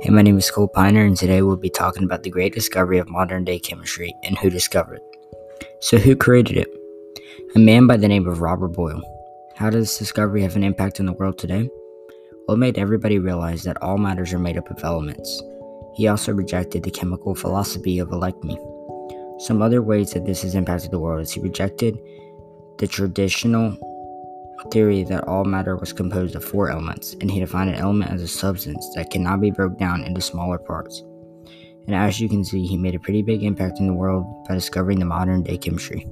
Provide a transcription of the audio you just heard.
Hey, my name is Cole Piner, and today we'll be talking about the great discovery of modern day chemistry and who discovered it. So, who created it? A man by the name of Robert Boyle. How does this discovery have an impact on the world today? Well, it made everybody realize that all matters are made up of elements. He also rejected the chemical philosophy of alchemy. Some other ways that this has impacted the world is he rejected the traditional theory that all matter was composed of four elements, and he defined an element as a substance that cannot be broken down into smaller parts. And as you can see, he made a pretty big impact in the world by discovering the modern day chemistry.